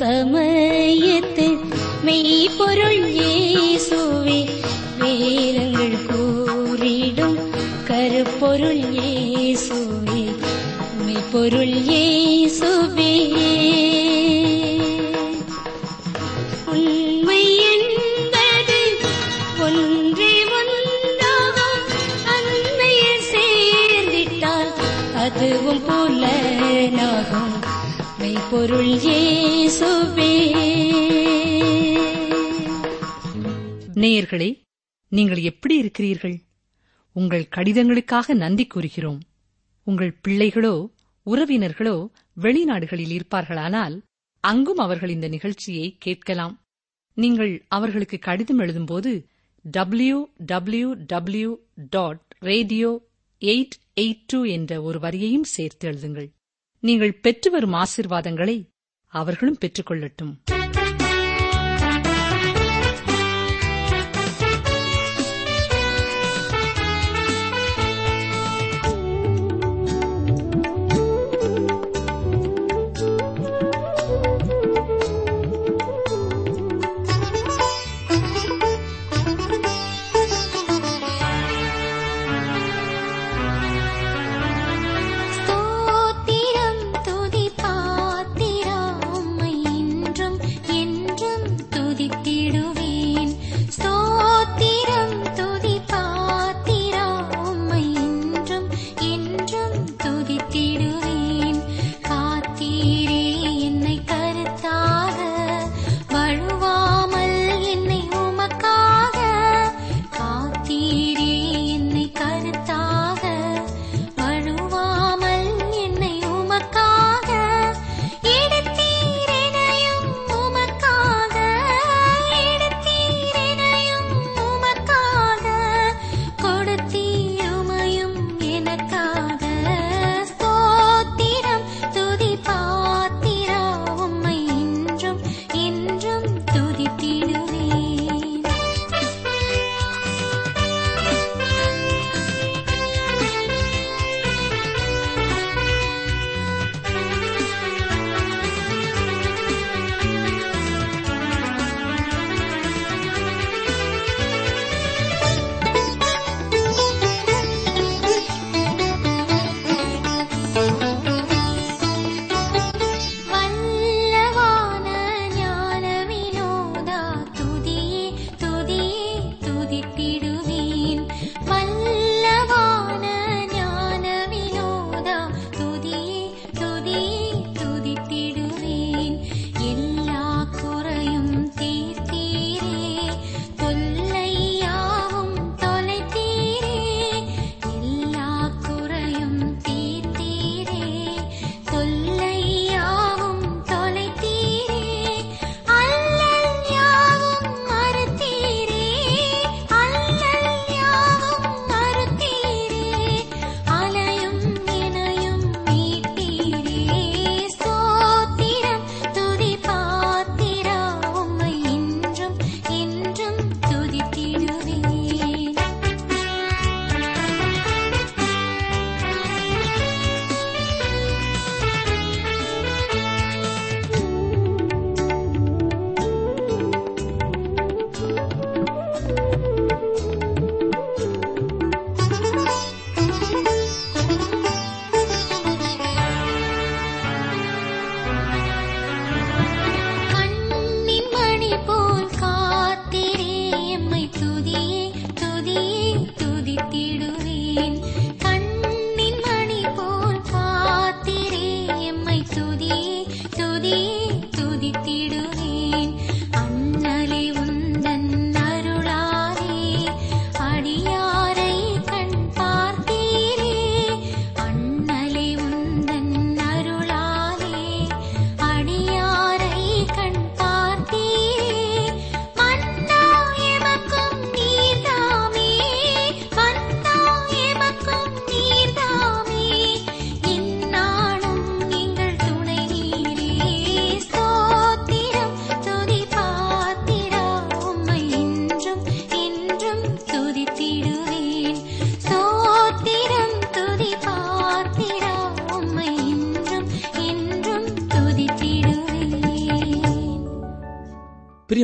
സമയത്ത് മെയ് പൊരുൾ യേസുവേ വേലങ്ങൾ കൂരിടും കരുപ്പൊരുൾ യേസുവേ பொருள் இயேசுவே உண்மை என்பது ஒன்றே ஒன்றாகும் சேர்ந்திட்டால் அதுவும் புலனாகும். மெய்ப்பொருள் இயேசுவே நேயர்களே நீங்கள் எப்படி இருக்கிறீர்கள்? உங்கள் கடிதங்களுக்காக நன்றி கூறுகிறோம். உங்கள் பிள்ளைகளோ உறவினர்களோ வெளிநாடுகளில் இருப்பார்களானால் அங்கும் அவர்கள் இந்த நிகழ்ச்சியை கேட்கலாம். நீங்கள் அவர்களுக்கு கடிதம் எழுதும்போது W W W dot radio eight eight two என்ற ஒரு வரியையும் சேர்த்து எழுதுங்கள். நீங்கள் பெற்று வரும் ஆசிர்வாதங்களை அவர்களும் பெற்றுக்கொள்ளட்டும்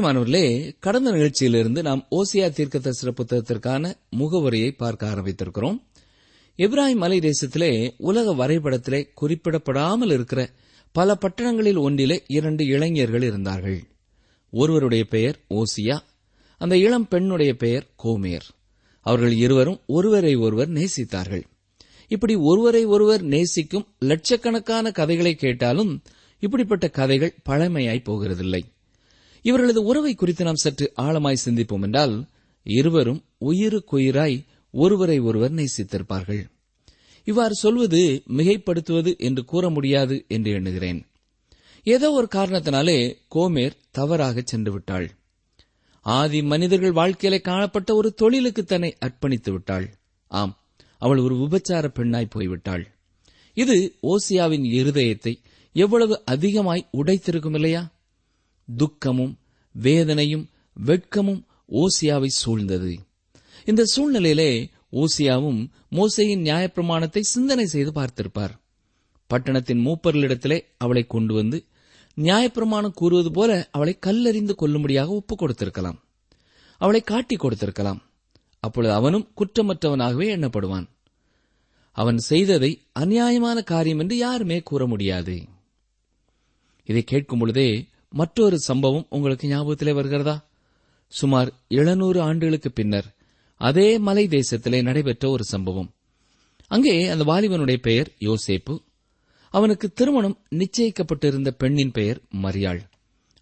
பிரியமானவர்களே கடந்த நிகழ்ச்சியிலிருந்து நாம் ஓசியா தீர்க்கதரிசன புத்தகத்திற்கான முகவரியை பார்க்க ஆரம்பித்திருக்கிறோம். இப்ராஹிம் மலை தேசத்திலே உலக வரைபடத்திலே குறிப்பிடப்படாமல் இருக்கிற பல பட்டணங்களில் ஒன்றிலே இரண்டு இளைஞர்கள் இருந்தார்கள். ஒருவருடைய பெயர் ஓசியா அந்த இளம் பெண்ணுடைய பெயர் கோமேர். அவர்கள் இருவரும் ஒருவரை ஒருவர் நேசித்தார்கள். இப்படி ஒருவரை ஒருவர் நேசிக்கும் லட்சக்கணக்கான கதைகளை கேட்டாலும் இப்படிப்பட்ட கதைகள் பழமையாய் போகிறதில்லை. இவர்களது உறவை குறித்து நாம் சற்று ஆழமாய் சிந்திப்போம் என்றால் இருவரும் உயிருக்குயிராய் ஒருவரை ஒருவர் நேசித்திருப்பார்கள். இவ்வாறு சொல்வது மிகைப்படுத்துவது என்று கூற முடியாது என்று எண்ணுகிறேன். ஏதோ ஒரு காரணத்தினாலே கோமேர் தவறாக சென்று விட்டாள் ஆதி மனிதர்கள் வாழ்க்கையிலே காணப்பட்ட ஒரு தொழிலுக்கு தன்னை அர்ப்பணித்து விட்டாள். ஆம் அவள் ஒரு உபச்சார பெண்ணாய் போய்விட்டாள். இது ஓசியாவின் இருதயத்தை எவ்வளவு அதிகமாய் உடைத்திருக்கும் இல்லையா? துக்கமும் வேதனையும் வெட்கமும் ஓசியாவை சூழ்ந்தது. இந்த சூழ்நிலையிலே ஓசியாவும் மோசையின் நியாயப்பிரமாணத்தை சிந்தனை செய்து பார்த்திருப்பார். பட்டணத்தின் மூப்பர்களிடத்திலே அவளை கொண்டு வந்து நியாயப்பிரமாணம் கூறுவது போல அவளை கல்லறிந்து கொள்ளும்படியாக ஒப்புக் கொடுத்திருக்கலாம். அவளை காட்டிக் கொடுத்திருக்கலாம். அப்பொழுது அவனும் குற்றமற்றவனாகவே எண்ணப்படுவான். அவன் செய்ததை அநியாயமான காரியம் என்று யாருமே கூற முடியாது. இதை கேட்கும் பொழுதே மற்றொரு சம்பவம் உங்களுக்கு ஞாபகத்திலே வருகிறதா? சுமார் எழுநூறு ஆண்டுகளுக்கு பின்னர் அதே மலை தேசத்திலே நடைபெற்ற ஒரு சம்பவம். அங்கே அந்த வாலிபனுடைய பெயர் யோசேப்பு. அவனுக்கு திருமணம் நிச்சயிக்கப்பட்டிருந்த பெண்ணின் பெயர் மரியாள்.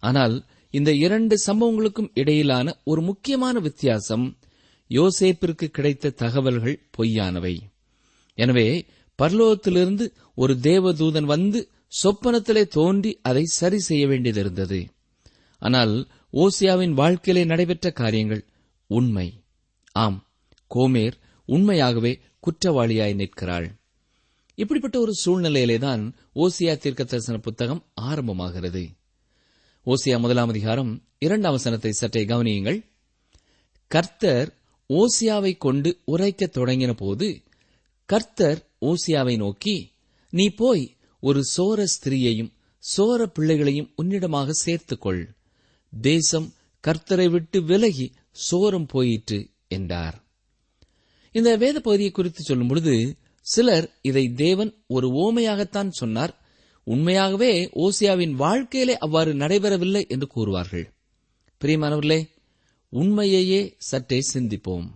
ஆனால் இந்த இரண்டு சம்பவங்களுக்கும் இடையிலான ஒரு முக்கியமான வித்தியாசம் யோசேப்பிற்கு கிடைத்த தகவல்கள் பொய்யானவை. எனவே பர்லோகத்திலிருந்து ஒரு தேவதூதன் வந்து சொப்பனத்திலே தோன்றி அதை சரி செய்ய வேண்டியதிருந்தது. ஆனால் ஓசியாவின் வாழ்க்கையிலே நடைபெற்ற காரியங்கள் உண்மை. ஆம் கோமேர் உண்மையாகவே குற்றவாளியாய் நிற்கிறாள். இப்படிப்பட்ட ஒரு சூழ்நிலையிலேதான் ஓசியா தீர்க்க தரிசன புத்தகம் ஆரம்பமாகிறது. ஓசியா முதலாம் அதிகாரம் இரண்டாம் வசனத்தை சற்றே கவனியுங்கள். கர்த்தர் ஓசியாவை கொண்டு உரைக்கத் தொடங்கின போது கர்த்தர் ஓசியாவை நோக்கி நீ போய் ஒரு சோர ஸ்திரீயையும் சோர பிள்ளைகளையும் உன்னிடமாக சேர்த்துக்கொள். தேசம் கர்த்தரை விட்டு விலகி சோரம் போயிற்று என்றார். இந்த வேத பகுதியை குறித்து சொல்லும் பொழுது சிலர் இதை தேவன் ஒரு ஓமையாகத்தான் சொன்னார். உண்மையாகவே ஓசியாவின் வாழ்க்கையிலே அவ்வாறு நடைபெறவில்லை என்று கூறுவார்கள். பிரியமானவர்களே உண்மையையே சற்றே சிந்திப்போம்.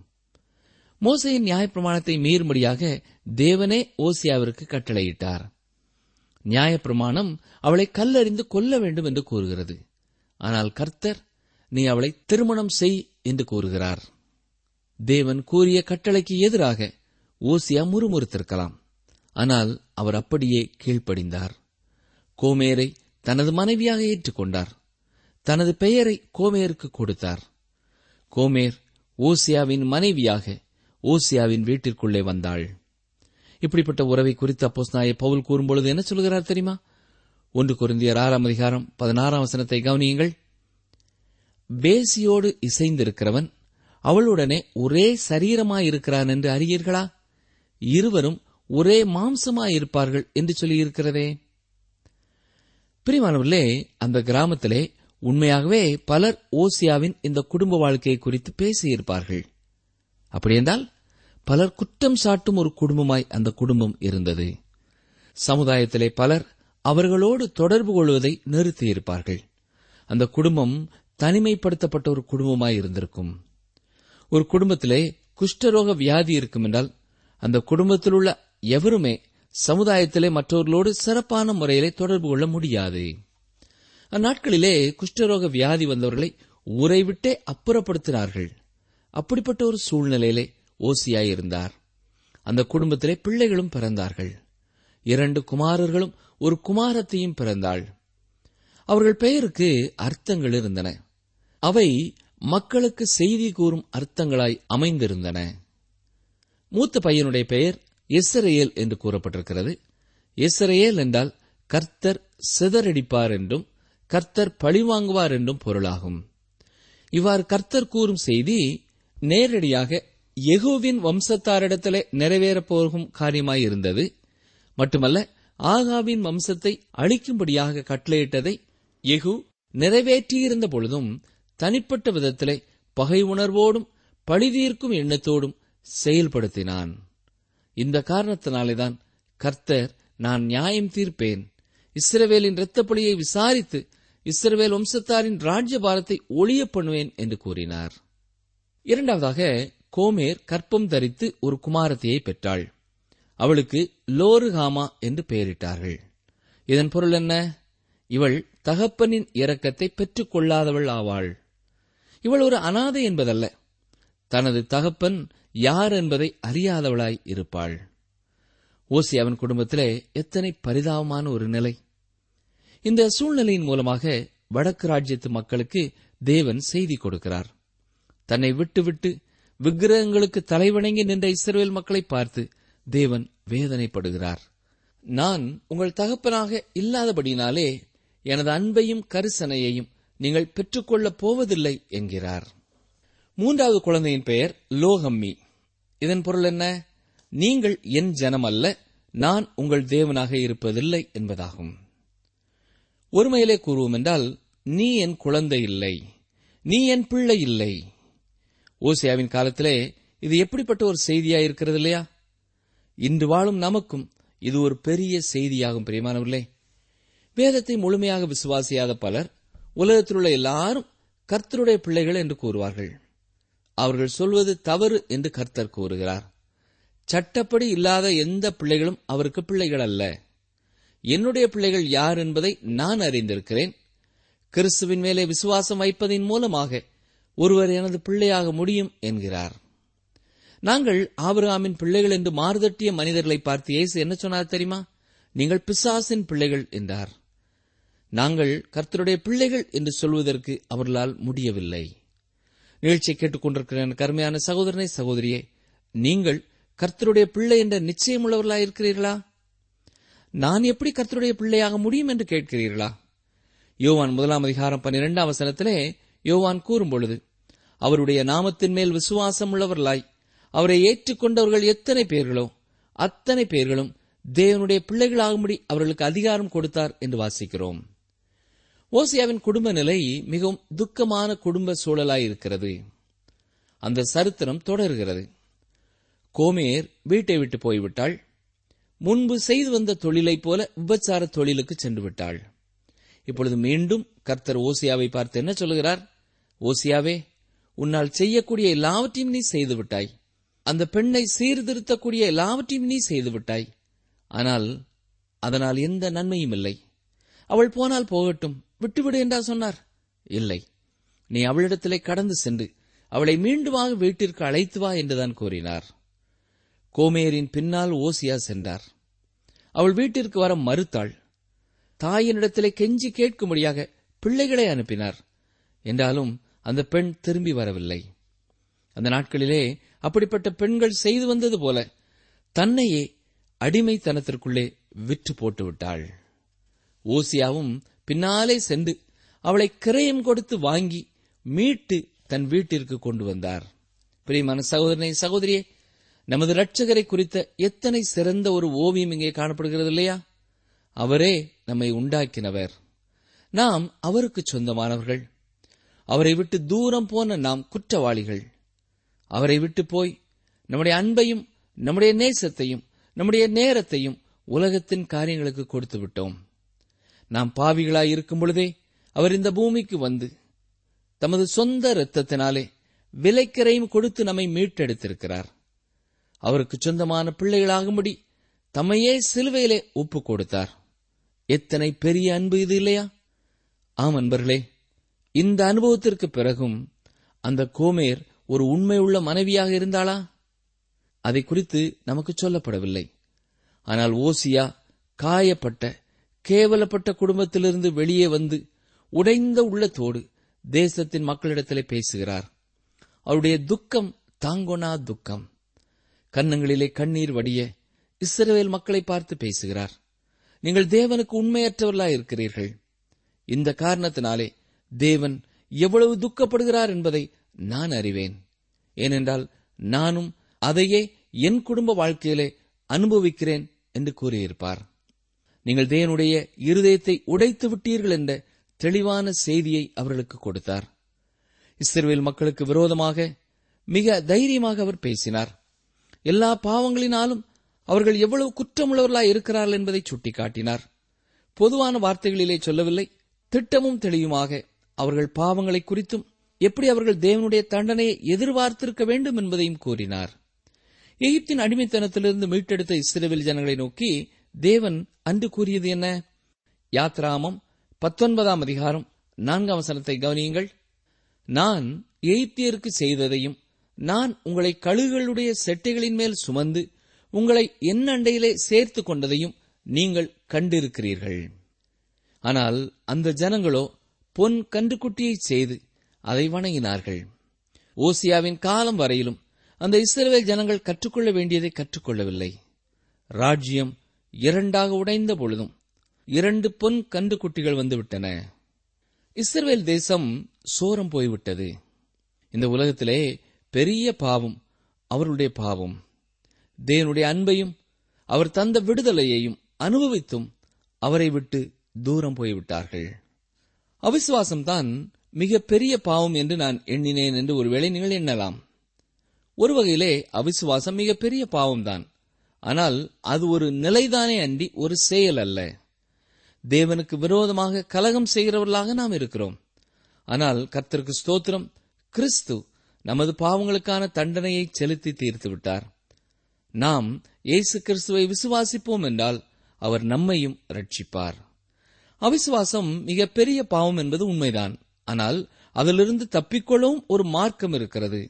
மோசையின் நியாயப்பிரமாணத்தை மீறும்படியாக தேவனே ஓசியாவிற்கு கட்டளையிட்டார். நியாயப்பிரமாணம் அவளை கல்லறிந்து கொல்ல வேண்டும் என்று கூறுகிறது. ஆனால் கர்த்தர் நீ அவளை திருமணம் செய் என்று கூறுகிறார். தேவன் கூறிய கட்டளைக்கு எதிராக ஓசியா முறுமுறுத்திருக்கலாம். ஆனால் அவர் அப்படியே கீழ்ப்படிந்தார். கோமேரை தனது மனைவியாக ஏற்றுக்கொண்டார். தனது பெயரை கோமேருக்கு கொடுத்தார். கோமேர் ஓசியாவின் மனைவியாக ஓசியாவின் வீட்டிற்குள்ளே வந்தாள். இப்படிப்பட்ட உறவை குறித்து அப்போஸ் நாயை பவுல் கூறும்பொழுது என்ன சொல்கிறார் தெரியுமா? ஒன்று குருந்தியர் ஆறாம் அதிகாரம் பதினாறாம் வசனத்தை கவனியுங்கள். பேசியோடு இசைந்திருக்கிறவன் அவளுடனே ஒரே சரீரமாயிருக்கிறான் என்று அறியீர்களா? இருவரும் ஒரே மாம்சமாயிருப்பார்கள் என்று சொல்லியிருக்கிறதே. பிரிமானவர்களே அந்த கிராமத்திலே உண்மையாகவே பலர் ஓசியாவின் இந்த குடும்ப வாழ்க்கையை குறித்து பேசியிருப்பார்கள். அப்படியென்றால் பலர் குற்றம் சாட்டும் ஒரு குடும்பமாய் அந்த குடும்பம் இருந்தது. சமுதாயத்திலே பலர் அவர்களோடு தொடர்பு கொள்வதை நிறுத்தியிருப்பார்கள். அந்த குடும்பம் தனிமைப்படுத்தப்பட்ட ஒரு குடும்பமாய் இருந்திருக்கும். ஒரு குடும்பத்திலே குஷ்டரோக வியாதி இருக்கும் என்றால் அந்த குடும்பத்தில் உள்ள எவருமே சமுதாயத்திலே மற்றவர்களோடு சிறப்பான முறையிலே தொடர்பு கொள்ள முடியாது. அந்நாட்களிலே குஷ்டரோக வியாதி வந்தவர்களை ஊரை விட்டே அப்புறப்படுத்தினார்கள். அப்படிப்பட்ட ஒரு சூழ்நிலையிலே ஓசியாயிருந்தார். அந்த குடும்பத்திலே பிள்ளைகளும் பிறந்தார்கள். இரண்டு குமாரர்களும் ஒரு குமாரத்தையும் பிறந்தாள். அவர்கள் பெயருக்கு அர்த்தங்கள் இருந்தன. அவை மக்களுக்கு செய்தி கூறும் அர்த்தங்களாய் அமைந்திருந்தன. மூத்த பையனுடைய பெயர் எஸ்ரேல் என்று கூறப்பட்டிருக்கிறது. எஸ்ரேல் என்றால் கர்த்தர் சிதறடிப்பார் என்றும் கர்த்தர் பழிவாங்குவார் என்றும் பொருளாகும். இவ்வாறு கர்த்தர் கூறும் செய்தி நேரடியாக யெகோவின் வம்சத்தாரிடத்திலே நிறைவேறப் போகும் மட்டுமல்ல ஆகாவின் வம்சத்தை அழிக்கும்படியாக கட்டளையிட்டதை யெகூ நிறைவேற்றியிருந்த பொழுதும் தனிப்பட்ட விதத்திலே பகை உணர்வோடும் பழிதீர்க்கும் எண்ணத்தோடும் செயல்படுத்தினான். இந்த காரணத்தினாலேதான் கர்த்தர் நான் நியாயம் தீர்ப்பேன். இஸ்ரவேலின் இரத்தப்பழியை விசாரித்து இஸ்ரவேல் வம்சத்தாரின் ராஜ்யபாரத்தை ஒளிய பண்ணுவேன் என்று கூறினார். இரண்டாவதாக கோமேர் கற்பம் தரித்து ஒரு குமாரத்தியை பெற்றாள். அவளுக்கு லோருகாமா என்று பெயரிட்டார்கள். இதன் பொருள் என்ன? இவள் தகப்பனின் இரக்கத்தை பெற்றுக் கொள்ளாதவள் ஆவாள். இவள் ஒரு அனாதை என்பதல்ல. தனது தகப்பன் யார் என்பதை அறியாதவளாய் இருப்பாள். ஓசி அவன் குடும்பத்திலே எத்தனை பரிதாபமான ஒரு நிலை. இந்த சூழ்நிலையின் மூலமாக வடக்கு ராஜ்யத்து மக்களுக்கு தேவன் செய்தி கொடுக்கிறார். தன்னை விட்டுவிட்டு விக்கிரகங்களுக்கு தலைவணங்கி நின்ற இஸ்ரேல் மக்களை பார்த்து தேவன் வேதனைப்படுகிறார். நான் உங்கள் தகப்பனாக இல்லாதபடினாலே எனது அன்பையும் கரிசனையையும் நீங்கள் பெற்றுக்கொள்ளப் போவதில்லை என்கிறார். மூன்றாவது குழந்தையின் பெயர் லோகம்மி. இதன் பொருள் என்ன? நீங்கள் என் ஜனம் அல்ல நான் உங்கள் தேவனாக இருப்பதில்லை என்பதாகும். ஒருமையிலே கூறுவோம் என்றால் நீ என் குழந்தை இல்லை நீ என் பிள்ளை இல்லை. ஓசியாவின் காலத்திலே இது எப்படிப்பட்ட ஒரு செய்தியா இருக்கிறது இல்லையா இன்று வாழும் நமக்கும் இது ஒரு பெரிய செய்தியாகும் பிரியமானவர்களே. வேதத்தை முழுமையாக விசுவாசியாத பலர் உலகத்தில் உள்ள எல்லாரும் கர்த்தருடைய பிள்ளைகள் என்று கூறுவார்கள். அவர்கள் சொல்வது தவறு என்று கர்த்தர் கூறுகிறார். சட்டப்படி இல்லாத எந்த பிள்ளைகளும் அவருக்கு பிள்ளைகள் அல்ல. என்னுடைய பிள்ளைகள் யார் என்பதை நான் அறிந்திருக்கிறேன். கிறிஸ்துவின் மேலே விசுவாசம் வைப்பதின் மூலமாக ஒருவர் எனது பிள்ளையாக முடியும் என்கிறார். நாங்கள் ஆபிரகாமின் பிள்ளைகள் என்று மாறுதட்டிய மனிதர்களை பார்த்து இயேசு என்ன சொன்னார் தெரியுமா? நீங்கள் பிசாசின் பிள்ளைகள் என்றார். நாங்கள் கர்த்தருடைய பிள்ளைகள் என்று சொல்வதற்கு அவர்களால் முடியவில்லை. நிகழ்ச்சியை கேட்டுக்கொண்டிருக்கிற என் கருமையான சகோதரனை சகோதரியே நீங்கள் கர்த்தருடைய பிள்ளை என்ற நிச்சயமுள்ளவர்களாக இருக்கிறீர்களா? நான் எப்படி கர்த்தருடைய பிள்ளையாக முடியும் என்று கேட்கிறீர்களா? யோவான் முதலாம் அதிகாரம் பன்னிரெண்டாம் வசனத்திலே யோவான் கூறும்பொழுது அவருடைய நாமத்தின் மேல் விசுவாசம் உள்ளவர்களாய் அவரை ஏற்றுக்கொண்டவர்கள் எத்தனை பேர்களோ அத்தனை பேர்களும் தேவனுடைய பிள்ளைகளாகும்படி அவர்களுக்கு அதிகாரம் கொடுத்தார் என்று வாசிக்கிறோம். ஓசியாவின் குடும்ப நிலை மிகவும் துக்கமான குடும்ப சூழலாயிருக்கிறது அந்த சரித்திரம் தொடர்கிறது. கோமேர் வீட்டை விட்டு போய்விட்டாள். முன்பு செய்து வந்த தொழிலைப் போல விபச்சார தொழிலுக்கு சென்று விட்டாள். இப்பொழுது மீண்டும் கர்த்தர் ஓசியாவை பார்த்து என்ன சொல்கிறார்? ஓசியாவே உன்னால் செய்யக்கூடிய எல்லாவற்றையும் நீ செய்துவிட்டாய். அந்த பெண்ணை சீர்திருத்தக்கூடிய எல்லாவற்றையும் நீ செய்துவிட்டாய். ஆனால் அதனால் எந்த நன்மையும் இல்லை. அவள் போனால் போகட்டும். விட்டுவிடு என்றா சொன்னார். இல்லை. நீ அவளிடத்திலே கடந்து சென்று அவளை மீண்டுமாக வீட்டிற்கு அழைத்து வா என்றுதான் கூறினார். கோமேரின் பின்னால் ஓசியா சென்றார். அவள் வீட்டிற்கு வர மறுத்தாள். தாயினிடத்திலே கெஞ்சி கேட்கும்படியாக பிள்ளைகளை அனுப்பினார். என்றாலும் அந்த பெண் திரும்பி வரவில்லை. அந்த நாட்களிலே அப்படிப்பட்ட பெண்கள் செய்து வந்தது போல தன்னையே அடிமைத்தனத்திற்குள்ளே விற்று போட்டு விட்டாள். ஓசியாவும் பின்னாலே சென்று அவளை கிரயம் கொடுத்து வாங்கி மீட்டு தன் வீட்டிற்கு கொண்டு வந்தார். பிரியமான சகோதரனை சகோதரியே நமது ரட்சகரை குறித்த எத்தனை சிறந்த ஒரு ஓவியம் இங்கே காணப்படுகிறது இல்லையா? அவரே நம்மை உண்டாக்கினவர். நாம் அவருக்கு சொந்தமானவர்கள். அவரை விட்டு தூரம் போன நாம் குற்றவாளிகள். அவரை விட்டு போய் நம்முடைய அன்பையும் நம்முடைய நேசத்தையும் நம்முடைய நேரத்தையும் உலகத்தின் காரியங்களுக்கு கொடுத்து விட்டோம். நாம் பாவிகளாய் இருக்கும் பொழுதே அவர் இந்த பூமிக்கு வந்து தமது சொந்த இரத்தத்தினாலே விலைக்கரையும் கொடுத்து நம்மை மீட்டெடுத்திருக்கிறார். அவருக்கு சொந்தமான பிள்ளைகளாகும்படி தம்மையே சிலுவையிலே ஒப்புக் கொடுத்தார். எத்தனை பெரிய அன்பு இது இல்லையா? ஆம் அன்பர்களே இந்த அனுபவத்திற்கு பிறகும் அந்த கோமேர் ஒரு உண்மையுள்ள மனைவியாக இருந்தாளா? அதை குறித்து நமக்கு சொல்லப்படவில்லை. ஆனால் ஓசியா காயப்பட்ட கேவலப்பட்ட குடும்பத்திலிருந்து வெளியே வந்து உடைந்த உள்ளத்தோடு தேசத்தின் மக்களிடத்திலே பேசுகிறார். அவருடைய துக்கம் தாங்கொனா துக்கம். கன்னங்களிலே கண்ணீர் வடிய இஸ்ரவேல் மக்களை பார்த்து பேசுகிறார். நீங்கள் தேவனுக்கு உண்மையற்றவர்களாய் இருக்கிறீர்கள் இந்த காரணத்தினாலே தேவன் எவ்வளவு துக்கப்படுகிறார் என்பதை நான் அறிவேன். ஏனென்றால் நானும் அதையே என் குடும்ப வாழ்க்கையிலே அனுபவிக்கிறேன் என்று கூறியிருப்பார். நீங்கள் தேவனுடைய இருதயத்தை உடைத்து விட்டீர்கள் என்ற தெளிவான செய்தியை அவர்களுக்கு கொடுத்தார். இஸ்ரேல் மக்களுக்கு விரோதமாக மிக தைரியமாக அவர் பேசினார். எல்லா பாவங்களினாலும் அவர்கள் எவ்வளவு குற்றமுள்ளவர்களாய் இருக்கிறார்கள் என்பதை சுட்டிக்காட்டினார். பொதுவான வார்த்தைகளிலே சொல்லவில்லை திட்டமும் தெளிவுமாக அவர்கள் பாவங்களை குறித்தும் எப்படி அவர்கள் தேவனுடைய தண்டனையை எதிர்பார்த்திருக்க வேண்டும் என்பதையும் கூறினார். எகிப்தின் அடிமைத்தனத்திலிருந்து மீட்டெடுத்த இஸ்ரேவில் ஜனங்களை நோக்கி தேவன் அன்று கூறியது என்ன? யாத்ராமம் பத்தொன்பதாம் அதிகாரம் நான்காம் வசனத்தை கவனியுங்கள். நான் எகிப்தியருக்கு செய்ததையும் நான் உங்களை கழுகுகளுடைய செட்டைகளின் மேல் சுமந்து உங்களை என் அண்டையிலே சேர்த்து கொண்டதையும் நீங்கள் கண்டிருக்கிறீர்கள். ஆனால் அந்த ஜனங்களோ பொன் கன்றுக்குட்டியை செய்து அதை வணங்கினார்கள். ஓசியாவின் காலம் வரையிலும் அந்த இஸ்ரேல் ஜனங்கள் கற்றுக்கொள்ள வேண்டியதை கற்றுக்கொள்ளவில்லை. ராஜ்யம் இரண்டாக உடைந்த பொழுதும் இரண்டு பொன் கன்றுக்குட்டிகள் வந்துவிட்டன. இஸ்ரேல் தேசம் சோரம் போய்விட்டது. இந்த உலகத்திலே பெரிய பாவம் அவருடைய பாவம். தேவனுடைய அன்பையும் அவர் தந்த விடுதலையையும் அனுபவித்தும் அவரை விட்டு தூரம் போய்விட்டார்கள். அவிசுவாசம்தான் மிக பெரிய பாவம் என்று நான் எண்ணினேன் என்று ஒருவேளை நீங்கள் எண்ணலாம். ஒரு வகையிலே அவிசுவாசம் மிக பெரிய பாவம்தான். ஆனால் அது ஒரு நிலைதானே அன்றி ஒரு செயல் அல்ல. தேவனுக்கு விரோதமாக கலகம் செய்கிறவர்களாக நாம் இருக்கிறோம். ஆனால் கர்த்தருக்கு ஸ்தோத்திரம் கிறிஸ்து நமது பாவங்களுக்கான தண்டனையை செலுத்தி தீர்த்து விட்டார் நாம் இயேசு கிறிஸ்துவை விசுவாசிப்போம் என்றால் அவர் நம்மையும் ரட்சிப்பார் அவிசுவாசம் மிக பெரிய பாவம் என்பது உண்மைதான். ஆனால் அதிலிருந்து தப்பிக்கொள்ளவும் ஒரு மார்க்கம் இருக்கிறது.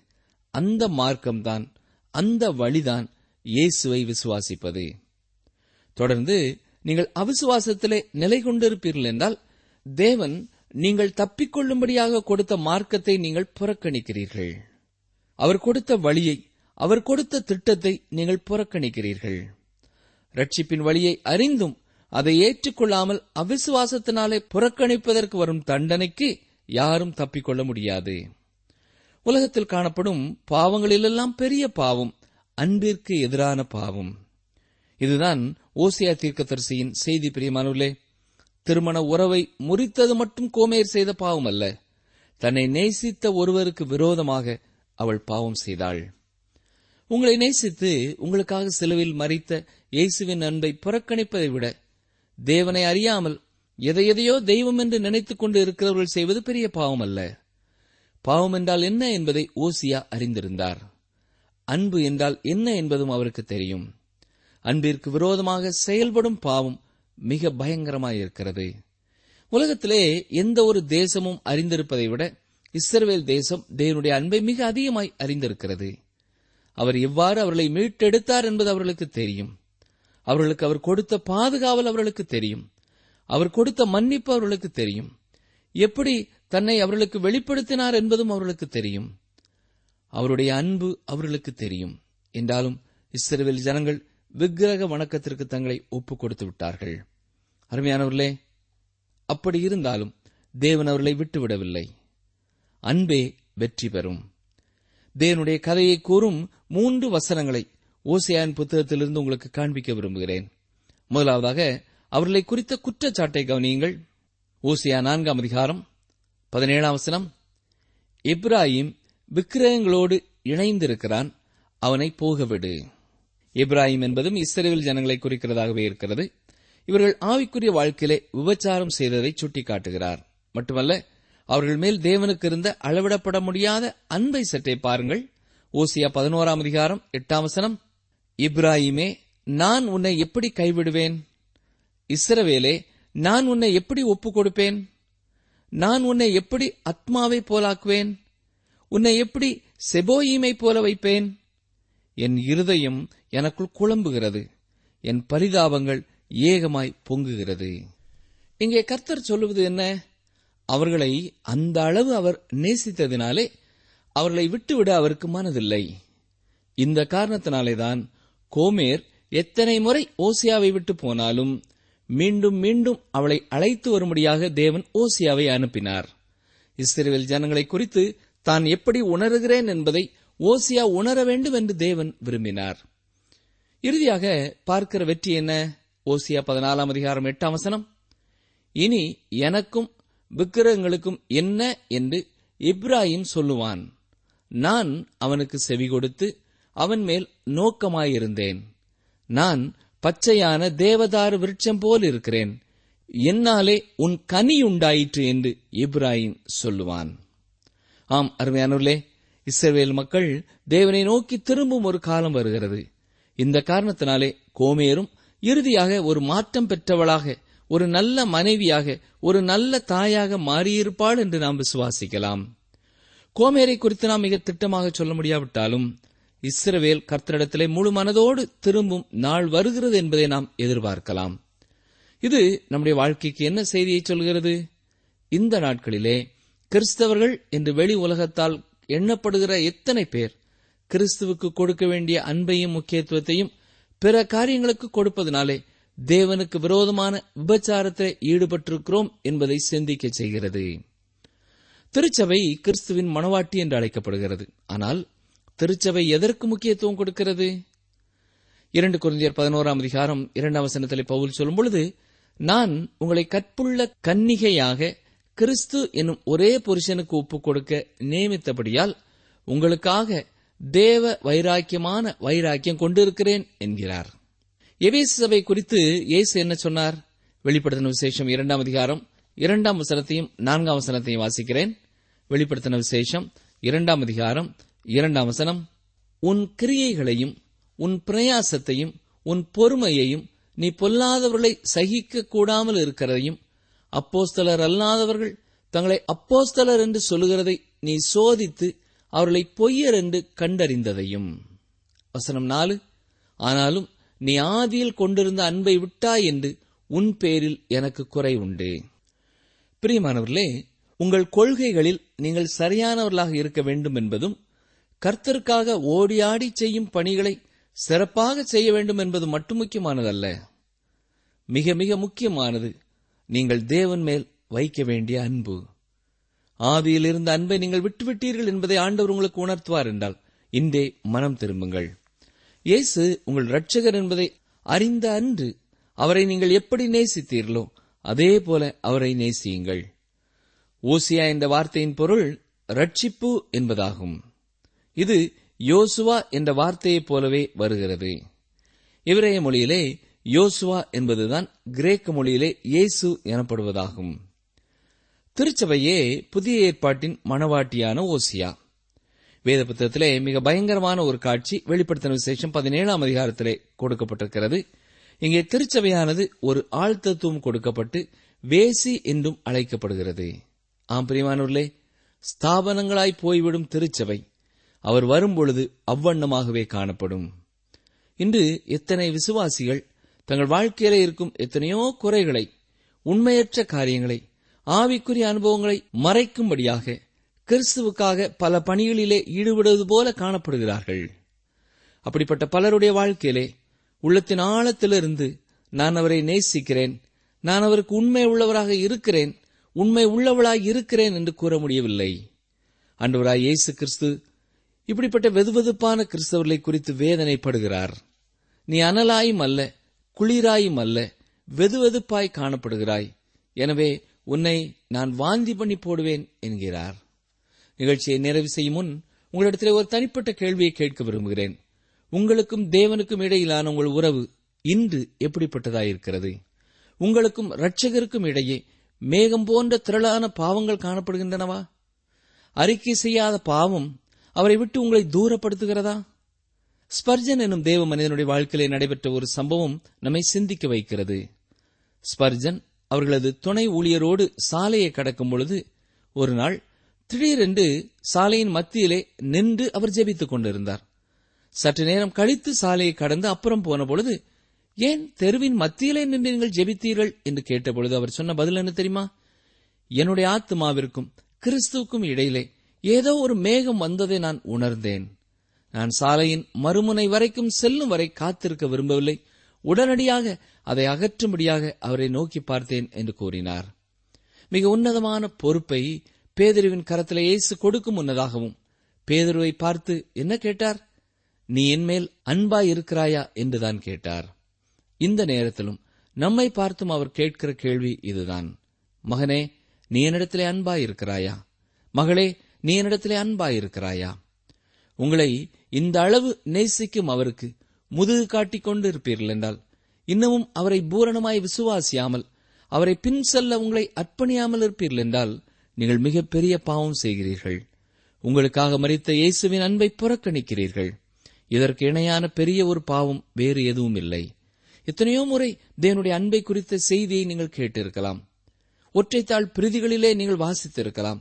அந்த மார்க்கம்தான் அந்த வழிதான் இயேசுவை விசுவாசிப்பது. தொடர்ந்து நீங்கள் அவிசுவாசத்திலே நிலை கொண்டிருப்பீர்கள் என்றால் தேவன் நீங்கள் தப்பிக்கொள்ளும்படியாக கொடுத்த மார்க்கத்தை நீங்கள் புறக்கணிக்கிறீர்கள். அவர் கொடுத்த வழியை அவர் கொடுத்த திட்டத்தை நீங்கள் புறக்கணிக்கிறீர்கள். ரட்சிப்பின் வழியை அறிந்தும் அதை ஏற்றுக்கொள்ளாமல் அவிசுவாசத்தினாலே புறக்கணிப்பதற்கு வரும் தண்டனைக்கு யாரும் தப்பிக்கொள்ள முடியாது. உலகத்தில் காணப்படும் பாவங்களிலெல்லாம் பெரிய பாவம் அன்பிற்கு எதிரான பாவம். இதுதான் ஓசியா தீர்க்கதரிசியின் செய்தி பிரியமானவர்களே. திருமண உறவை முறித்தது மட்டும் கோமேர் செய்த பாவம் அல்ல. தன்னை நேசித்த ஒருவருக்கு விரோதமாக அவள் பாவம் செய்தாள். உங்களை நேசித்து உங்களுக்காக சிலுவில் மறித்த இயேசுவின் அன்பை புறக்கணிப்பதை விட தேவனை அறியாமல் எதை எதையோ தெய்வம் என்று நினைத்துக் கொண்டு இருக்கிறவர்கள் செய்வது பெரிய பாவம் அல்ல. பாவம் என்றால் என்ன என்பதை ஓசியா அறிந்திருந்தார். அன்பு என்றால் என்ன என்பதும் அவருக்கு தெரியும். அன்பிற்கு விரோதமாக செயல்படும் பாவம் மிக பயங்கரமாயிருக்கிறது. உலகத்திலே எந்த ஒரு தேசமும் அறிந்திருப்பதை விட இஸ்ரவேல் தேசம் தேவனுடைய அன்பை மிக அதிகமாய் அறிந்திருக்கிறது. அவர் எவ்வாறு அவர்களை மீட்டெடுத்தார் என்பது அவர்களுக்கு தெரியும். அவர்களுக்கு அவர் கொடுத்த பாதுகாவல் அவர்களுக்கு தெரியும். அவர் கொடுத்த மன்னிப்பு அவர்களுக்கு தெரியும். எப்படி தன்னை அவர்களுக்கு வெளிப்படுத்தினார் என்பதும் அவர்களுக்கு தெரியும். அவருடைய அன்பு அவர்களுக்கு தெரியும். என்றாலும் இஸ்ரேல் ஜனங்கள் விக்கிரக வணக்கத்திற்கு தங்களை ஒப்புக் கொடுத்து விட்டார்கள். அருமையானவர்களே அப்படி இருந்தாலும் தேவன் அவர்களை விட்டுவிடவில்லை. அன்பே வெற்றி பெறும். தேவனுடைய கதையை கூறும் மூன்று வசனங்களை ஓசியான் புத்தகத்திலிருந்து உங்களுக்கு காண்பிக்க விரும்புகிறேன். முதலாவதாக அவர்களை குறித்த குற்றச்சாட்டை கவனியுங்கள். ஓசியா நான்காம் அதிகாரம் பதினேழாம் வசனம். இப்ராஹிம் விக்கிரகங்களோடு இணைந்திருக்கிறான் அவனை போகவிடு. இப்ராஹிம் என்பதும் இஸ்ரேல் ஜனங்களை குறிக்கிறதாகவே இருக்கிறது. இவர்கள் ஆவிக்குரிய வாழ்க்கையிலே விபச்சாரம் செய்ததை சுட்டிக்காட்டுகிறார். மட்டுமல்ல அவர்கள் மேல் தேவனுக்கு இருந்த அளவிடப்பட முடியாத அன்பை சற்றே பாருங்கள். ஓசியா பதினோராம் அதிகாரம் எட்டாம் வசனம். இப்ராஹிமே நான் உன்னை எப்படி கைவிடுவேன்? இஸ்ரவேலே நான் உன்னை எப்படி ஒப்புக் கொடுப்பேன் நான் உன்னை எப்படி அத்மாவை போலாக்குவேன்? உன்னை எப்படி செபோயீமை போல வைப்பேன்? என் இருதயம் எனக்குள் குழம்புகிறது. என் பரிதாபங்கள் ஏகமாய் பொங்குகிறது. இங்கே கர்த்தர் சொல்லுவது என்ன? அவர்களை அந்த அளவு அவர் நேசித்ததினாலே அவர்களை விட்டுவிட அவருக்கு மனதில்லை. இந்த காரணத்தினாலேதான் கோமேர் எத்தனை முறை ஓசியாவை விட்டு போனாலும் மீண்டும் மீண்டும் அவளை அழைத்து வரும்படியாக தேவன் ஓசியாவை அனுப்பினார். இஸ்ரேல் ஜனங்களை குறித்து தான் எப்படி உணர்கிறேன் என்பதை ஓசியா உணர வேண்டும் என்று தேவன் விரும்பினார். இறுதியாக பார்க்கிற வெற்றி என்ன? ஓசியா பதினாலாம் அதிகாரம் எட்டாம் வசனம். இனி எனக்கும் விக்கிரகங்களுக்கும் என்ன என்று இப்ராஹிம் சொல்லுவான். நான் அவனுக்கு செவி கொடுத்து அவன் மேல் நோக்கமாயிருந்தேன். நான் பச்சையான தேவதாரு விருட்சம் போல் இருக்கிறேன். என்னாலே உன் கனி உண்டாயிற்று என்று இப்ராஹிம் சொல்லுவான். ஆம் அருமையானூர்லே இஸ்ரவேல் மக்கள் தேவனை நோக்கி திரும்பும் ஒரு காலம் வருகிறது. இந்த காரணத்தினாலே கோமேரும் இறுதியாக ஒரு மாற்றம் பெற்றவளாக ஒரு நல்ல மனைவியாக ஒரு நல்ல தாயாக மாறியிருப்பாள் என்று நாம் விசுவாசிக்கலாம். கோமேரை குறித்து நாம் மிக திட்டமாக சொல்ல முடியாவிட்டாலும் இஸ்ரவேல் கர்த்தரிடத்திலே முழு மனதோடு திரும்பும் நாள் வருகிறது என்பதை நாம் எதிர்பார்க்கலாம். இது நம்முடைய வாழ்க்கைக்கு என்ன செய்தியை சொல்கிறது? இந்த நாட்களிலே கிறிஸ்தவர்கள் என்று வெளி உலகத்தால் எண்ணப்படுகிற எத்தனை பேர் கிறிஸ்துவுக்கு கொடுக்க வேண்டிய அன்பையும் முக்கியத்துவத்தையும் பிற காரியங்களுக்கு கொடுப்பதனாலே தேவனுக்கு விரோதமான விபச்சாரத்தில் ஈடுபட்டிருக்கிறோம் என்பதை சிந்திக்க செய்கிறது. திருச்சபை கிறிஸ்துவின் மனவாட்டி என்று அழைக்கப்படுகிறது. ஆனால் திருச்சபை எதற்கு முக்கியத்துவம் கொடுக்கிறது? இரண்டு குருந்தியர் பதினோராம் அதிகாரம் இரண்டாம் வசனத்தில் பவுல் சொல்லும் பொழுது நான் உங்களை கற்புள்ள கன்னிகையாக கிறிஸ்து என்னும் ஒரே புருஷனுக்கு ஒப்புக் கொடுக்க நியமித்தபடியால் உங்களுக்காக தேவ வைராக்கியமான வைராக்கியம் கொண்டிருக்கிறேன் என்கிறார். எபேசு சபை குறித்து இயேசு என்ன சொன்னார்? வெளிப்படுத்தின விசேஷம் இரண்டாம் அதிகாரம் இரண்டாம் வசனத்தையும் நான்காம் வசனத்தையும் வாசிக்கிறேன். வெளிப்படுத்தின விசேஷம் இரண்டாம் அதிகாரம் இரண்டாம் வசனம் உன் கிரியைகளையும் உன் பிரயாசத்தையும் உன் பொறுமையையும் நீ பொல்லாதவர்களை சகிக்க கூடாமல் இருக்கிறதையும் அப்போஸ்தலர் அல்லாதவர்கள் தங்களை அப்போஸ்தலர் என்று சொல்லுகிறதை நீ சோதித்து அவர்களை பொய்யர் என்று கண்டறிந்ததையும். வசனம் நாலு ஆனாலும் நீ ஆதியில் கொண்டிருந்த அன்பை விட்டாய் என்று உன் பேரில் எனக்கு குறை உண்டு. பிரியமானவர்களே உங்கள் கொள்கைகளில் நீங்கள் சரியானவர்களாக இருக்க வேண்டும் என்பதும் கர்த்தருக்காக ஓடியாடி செய்யும் பணிகளை சிறப்பாக செய்ய வேண்டும் என்பது மட்டும் முக்கியமானதல்ல. மிக மிக முக்கியமானது நீங்கள் தேவன் மேல் வைக்க வேண்டிய அன்பு. ஆவியில் இருந்த அன்பை நீங்கள் விட்டுவிட்டீர்கள் என்பதை ஆண்டவர் உங்களுக்கு உணர்த்துவார் என்றால் இன்றே மனம் திரும்புங்கள். இயேசு உங்கள் ரட்சகர் என்பதை அறிந்த அன்று அவரை நீங்கள் எப்படி நேசித்தீர்களோ அதே போல அவரை நேசியுங்கள். ஓசியா என்ற வார்த்தையின் பொருள் ரட்சிப்பு என்பதாகும். இது யோசுவா என்ற வார்த்தையைப் போலவே வருகிறது. இவரைய மொழியிலே யோசுவா என்பதுதான் கிரேக்க மொழியிலே இயேசு எனப்படுவதாகும். திருச்சபையே புதிய ஏற்பாட்டின் மணவாட்டியான ஓசியா. வேத புத்தகத்திலே மிக பயங்கரமான ஒரு காட்சி வெளிப்படுத்தின விசேஷம் பதினேழாம் அதிகாரத்திலே கொடுக்கப்பட்டிருக்கிறது. இங்கே திருச்சபையானது ஒரு ஆழ்த்தத்துவம் கொடுக்கப்பட்டு வேசி என்றும் அழைக்கப்படுகிறது. ஆம் பிரியமானூர்லே ஸ்தாபனங்களாய் போய்விடும் திருச்சபை அவர் வரும்பொழுது அவ்வண்ணமாகவே காணப்படும். இன்று எத்தனை விசுவாசிகள் தங்கள் வாழ்க்கையில இருக்கும் எத்தனையோ குறைகளை உண்மையற்ற காரியங்களை ஆவிக்குரிய அனுபவங்களை மறைக்கும்படியாக கிறிஸ்துவுக்காக பல பணிகளிலே ஈடுபடுவது போல காணப்படுகிறார்கள். அப்படிப்பட்ட பலருடைய வாழ்க்கையிலே உள்ளத்தின் ஆழத்திலிருந்து நான் அவரை நேசிக்கிறேன் நான் அவருக்கு உண்மை உள்ளவராக இருக்கிறேன் உண்மை உள்ளவளாய் இருக்கிறேன் என்று கூற முடியவில்லை. அன்றுவராய் இயேசு கிறிஸ்து இப்படிப்பட்ட வெதுவெதுப்பான கிறிஸ்தவர்களை குறித்து வேதனைப்படுகிறார். நீ அனலாயும் அல்ல குளிராயும் அல்ல வெதுவெதுப்பாய் காணப்படுகிறாய். எனவே உன்னை நான் வாந்தி பண்ணி போடுவேன் என்கிறார். நிகழ்ச்சியை நிறைவு செய்யும் முன் உங்களிடத்தில் ஒரு தனிப்பட்ட கேள்வியை கேட்க விரும்புகிறேன். உங்களுக்கும் தேவனுக்கும் இடையிலான உங்கள் உறவு இன்று எப்படிப்பட்டதாயிருக்கிறது உங்களுக்கும் இரட்சகருக்கும் இடையே மேகம் போன்ற திரளான பாவங்கள் காணப்படுகின்றனவா? அறிக்கை செய்யாத பாவம் அவரை விட்டு உங்களை தூரப்படுத்துகிறதா? ஸ்பர்ஜன் எனும் தேவ மனிதனுடைய வாழ்க்கையிலே நடைபெற்ற ஒரு சம்பவம் நம்மை சிந்திக்க வைக்கிறது. ஸ்பர்ஜன் அவர்களது துணை ஊழியரோடு சாலையை கடக்கும் பொழுது ஒரு நாள் திடீரென்று சாலையின் மத்தியிலே நின்று அவர் ஜெபித்துக் கொண்டிருந்தார். சற்று நேரம் கழித்து சாலையை கடந்து அப்புறம் போன பொழுது ஏன் தெருவின் மத்தியிலே நின்று நீங்கள் ஜெபித்தீர்கள்? என்று கேட்டபொழுது அவர் சொன்ன பதில் என்ன தெரியுமா? என்னுடைய ஆத்மாவிற்கும் கிறிஸ்துவுக்கும் இடையிலே ஏதோ ஒரு மேகம் வந்ததை நான் உணர்ந்தேன். நான் சாலையின் மறுமுனை வரைக்கும் செல்லும் வரை காத்திருக்க விரும்பவில்லை. உடனடியாக அதை அகற்றும்படியாக அவரை நோக்கி பார்த்தேன் என்று கூறினார். மிக உன்னதமான பொறுப்பை பேதருவின் கரத்திலே இயேசு கொடுக்கும் முன்னதாகவும் பேதருவை பார்த்து என்ன கேட்டார்? நீ என்மேல் அன்பாய் இருக்கிறாயா? என்றுதான் கேட்டார். இந்த நேரத்திலும் நம்மை பார்த்தும் அவர் கேட்கிற கேள்வி இதுதான். மகனே நீ என்னிடத்திலே அன்பாய் இருக்கிறாயா? மகளே நீ என்னிடத்திலே அன்பாயிருக்கிறாயா? உங்களை இந்த அளவு நேசிக்கும் அவருக்கு முதுகு காட்டிக் கொண்டு இருப்பீர்கள் என்றால் இன்னமும் அவரை பூரணமாய் விசுவாசியாமல் அவரை பின் செல்ல உங்களை அர்ப்பணியாமல் இருப்பீர்கள் என்றால் நீங்கள் மிகப்பெரிய பாவம் செய்கிறீர்கள். உங்களுக்காக மறித்த இயேசுவின் அன்பை புறக்கணிக்கிறீர்கள். இதற்கு இணையான பெரிய ஒரு பாவம் வேறு எதுவும் இல்லை. எத்தனையோ முறை தேவனுடைய அன்பை குறித்த செய்தியை நீங்கள் கேட்டிருக்கலாம். ஒற்றைத்தாள் பிரதிகளிலே நீங்கள் வாசித்திருக்கலாம்.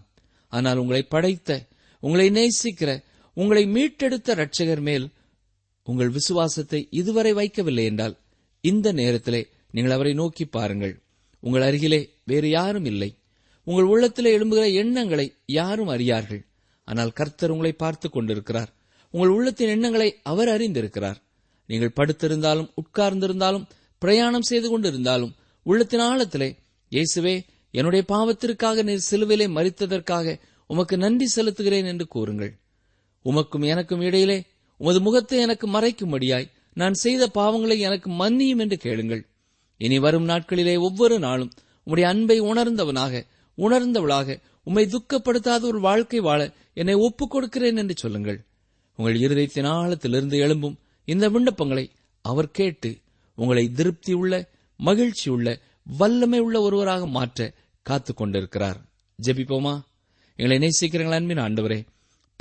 ஆனால் உங்களை படைத்த உங்களை நேசிக்கிற உங்களை மீட்டெடுத்த ரட்சகர் மேல் உங்கள் விசுவாசத்தை இதுவரை வைக்கவில்லை என்றால் இந்த நேரத்திலே நீங்கள் அவரை நோக்கி பாருங்கள். உங்கள் அருகிலே வேறு யாரும் இல்லை. உங்கள் உள்ளத்திலே எழும்புகிற எண்ணங்களை யாரும் அறியார்கள். ஆனால் கர்த்தர் உங்களை பார்த்துக் கொண்டிருக்கிறார். உங்கள் உள்ளத்தின் எண்ணங்களை அவர் அறிந்திருக்கிறார். நீங்கள் படுத்திருந்தாலும் உட்கார்ந்திருந்தாலும் பிரயாணம் செய்து கொண்டிருந்தாலும் உள்ளத்தின் ஆழத்திலே இயேசுவே என்னுடைய பாவத்திற்காக நீர் சிலுவிலே மறித்ததற்காக உமக்கு நன்றி செலுத்துகிறேன் என்று கூறுங்கள். உமக்கும் எனக்கும் இடையிலே உமது முகத்தை எனக்கு மறைக்கும்படியாய் நான் செய்த பாவங்களை எனக்கு மன்னியும் என்று கேளுங்கள். இனி வரும் நாட்களிலே ஒவ்வொரு நாளும் உம்முடைய அன்பை உணர்ந்தவனாக உணர்ந்தவளாக உம்மை துக்கப்படுத்தாத ஒரு வாழ்க்கை வாழ என்னை ஒப்புக் கொடுக்கிறேன் என்று சொல்லுங்கள். உங்கள் இருதயத்தின் ஆழத்திலிருந்து எழும்பும் இந்த விண்ணப்பங்களை அவர் கேட்டு உங்களை திருப்தியுள்ள மகிழ்ச்சியுள்ள வல்லமை உள்ள ஒருவராக மாற்ற காத்துக் கொண்டிருக்கிறார். ஜெபிப்போமா? எங்களை நேசிக்கிறீர்கள் அன்பின் ஆண்டவரே.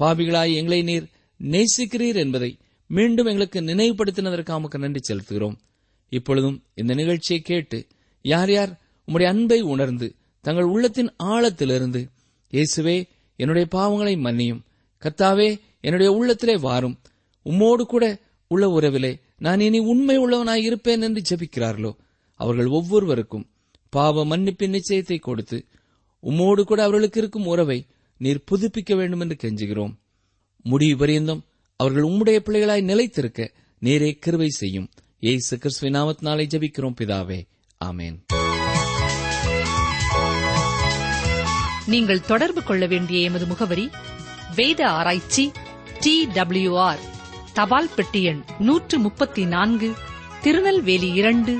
பாவிகளாய் எங்களை நீர் நேசிக்கிறீர் என்பதை மீண்டும் எங்களுக்கு நினைவுபடுத்தினதற்காக நன்றி செலுத்துகிறோம். இப்பொழுதும் இந்த நிகழ்ச்சியை கேட்டு யார் யார் உம்முடைய அன்பை உணர்ந்து தங்கள் உள்ளத்தின் ஆழத்திலிருந்து இயேசுவே என்னுடைய பாவங்களை மன்னியும். கத்தாவே என்னுடைய உள்ளத்திலே வாரும். உம்மோடு கூட உள்ள உறவிலே நான் இனி உண்மை உள்ளவனாய் இருப்பேன் என்று ஜெபிக்கிறார்களோ? அவர்கள் ஒவ்வொருவருக்கும் பாவ மன்னிப்பின் நிச்சயத்தை கொடுத்து உம்மோடு கூட அவர்களுக்கு இருக்கும் உறவை நீர் புதுப்பிக்க வேண்டும் என்று கெஞ்சுகிறோம். முடிவு பரியந்தம் அவர்கள் உம்முடைய பிள்ளைகளாய் நிலைத்திருக்க நேரே கிருவை செய்யும். ஏசு நாமத் நாமத்தினாலே ஜபிக்கிறோம் பிதாவே. ஆமேன். நீங்கள் தொடர்பு கொள்ள வேண்டிய எமது முகவரி வேத ஆராய்ச்சி டி டபிள்யூ ஆர் தபால் பெட்டி எண் நூற்று முப்பத்தி நான்கு திருநெல்வேலி இரண்டு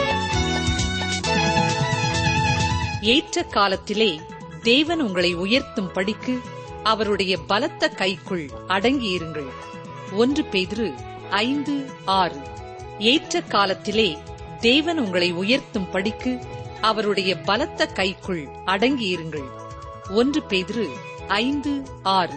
ஏற்ற காலத்திலே தேவன் உங்களை உயர்த்தும் படிக்கு அவருடைய பலத்த கைக்குள் அடங்கியிருங்கள். ஒன்று பேதிரு ஐந்து ஆறு. ஏற்ற காலத்திலே தேவன் உங்களை உயர்த்தும் படிக்கு அவருடைய பலத்த கைக்குள் அடங்கியிருங்கள். ஒன்று பேதிரு ஐந்து ஆறு.